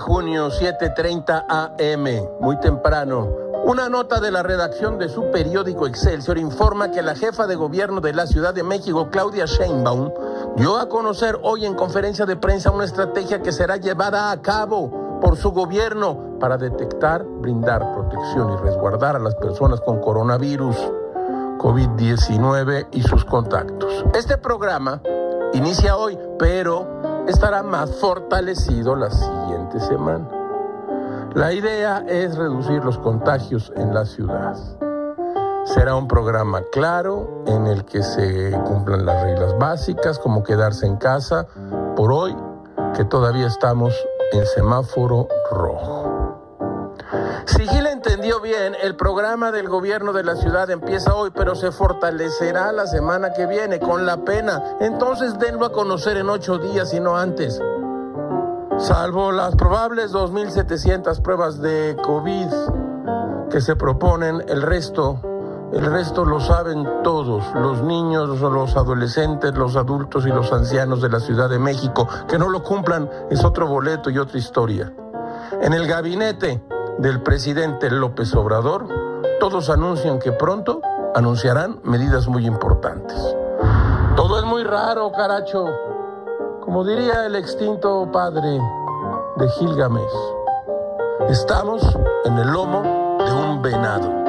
junio, 7:30 AM, muy temprano. Una nota de la redacción de su periódico Excelsior informa que la jefa de gobierno de la Ciudad de México, Claudia Sheinbaum, dio a conocer hoy en conferencia de prensa una estrategia que será llevada a cabo por su gobierno para detectar, brindar protección y resguardar a las personas con coronavirus, COVID-19 y sus contactos. Este programa inicia hoy, pero estará más fortalecido la siguiente semana. La idea es reducir los contagios en la ciudad. Será un programa claro en el que se cumplan las reglas básicas, como quedarse en casa por hoy, que todavía estamos en semáforo rojo. Si Gil entendió bien, el programa del gobierno de la ciudad empieza hoy, pero se fortalecerá la semana que viene con la pena. Entonces denlo a conocer en ocho días y no antes. Salvo las probables 2.700 pruebas de COVID que se proponen, el resto, el resto lo saben todos, los niños, los adolescentes, los adultos y los ancianos de la Ciudad de México. Que no lo cumplan es otro boleto y otra historia. En el gabinete del presidente López Obrador, todos anuncian que pronto anunciarán medidas muy importantes. Todo es muy raro, caracho. Como diría el extinto padre de Gilgamesh, estamos en el lomo de un venado.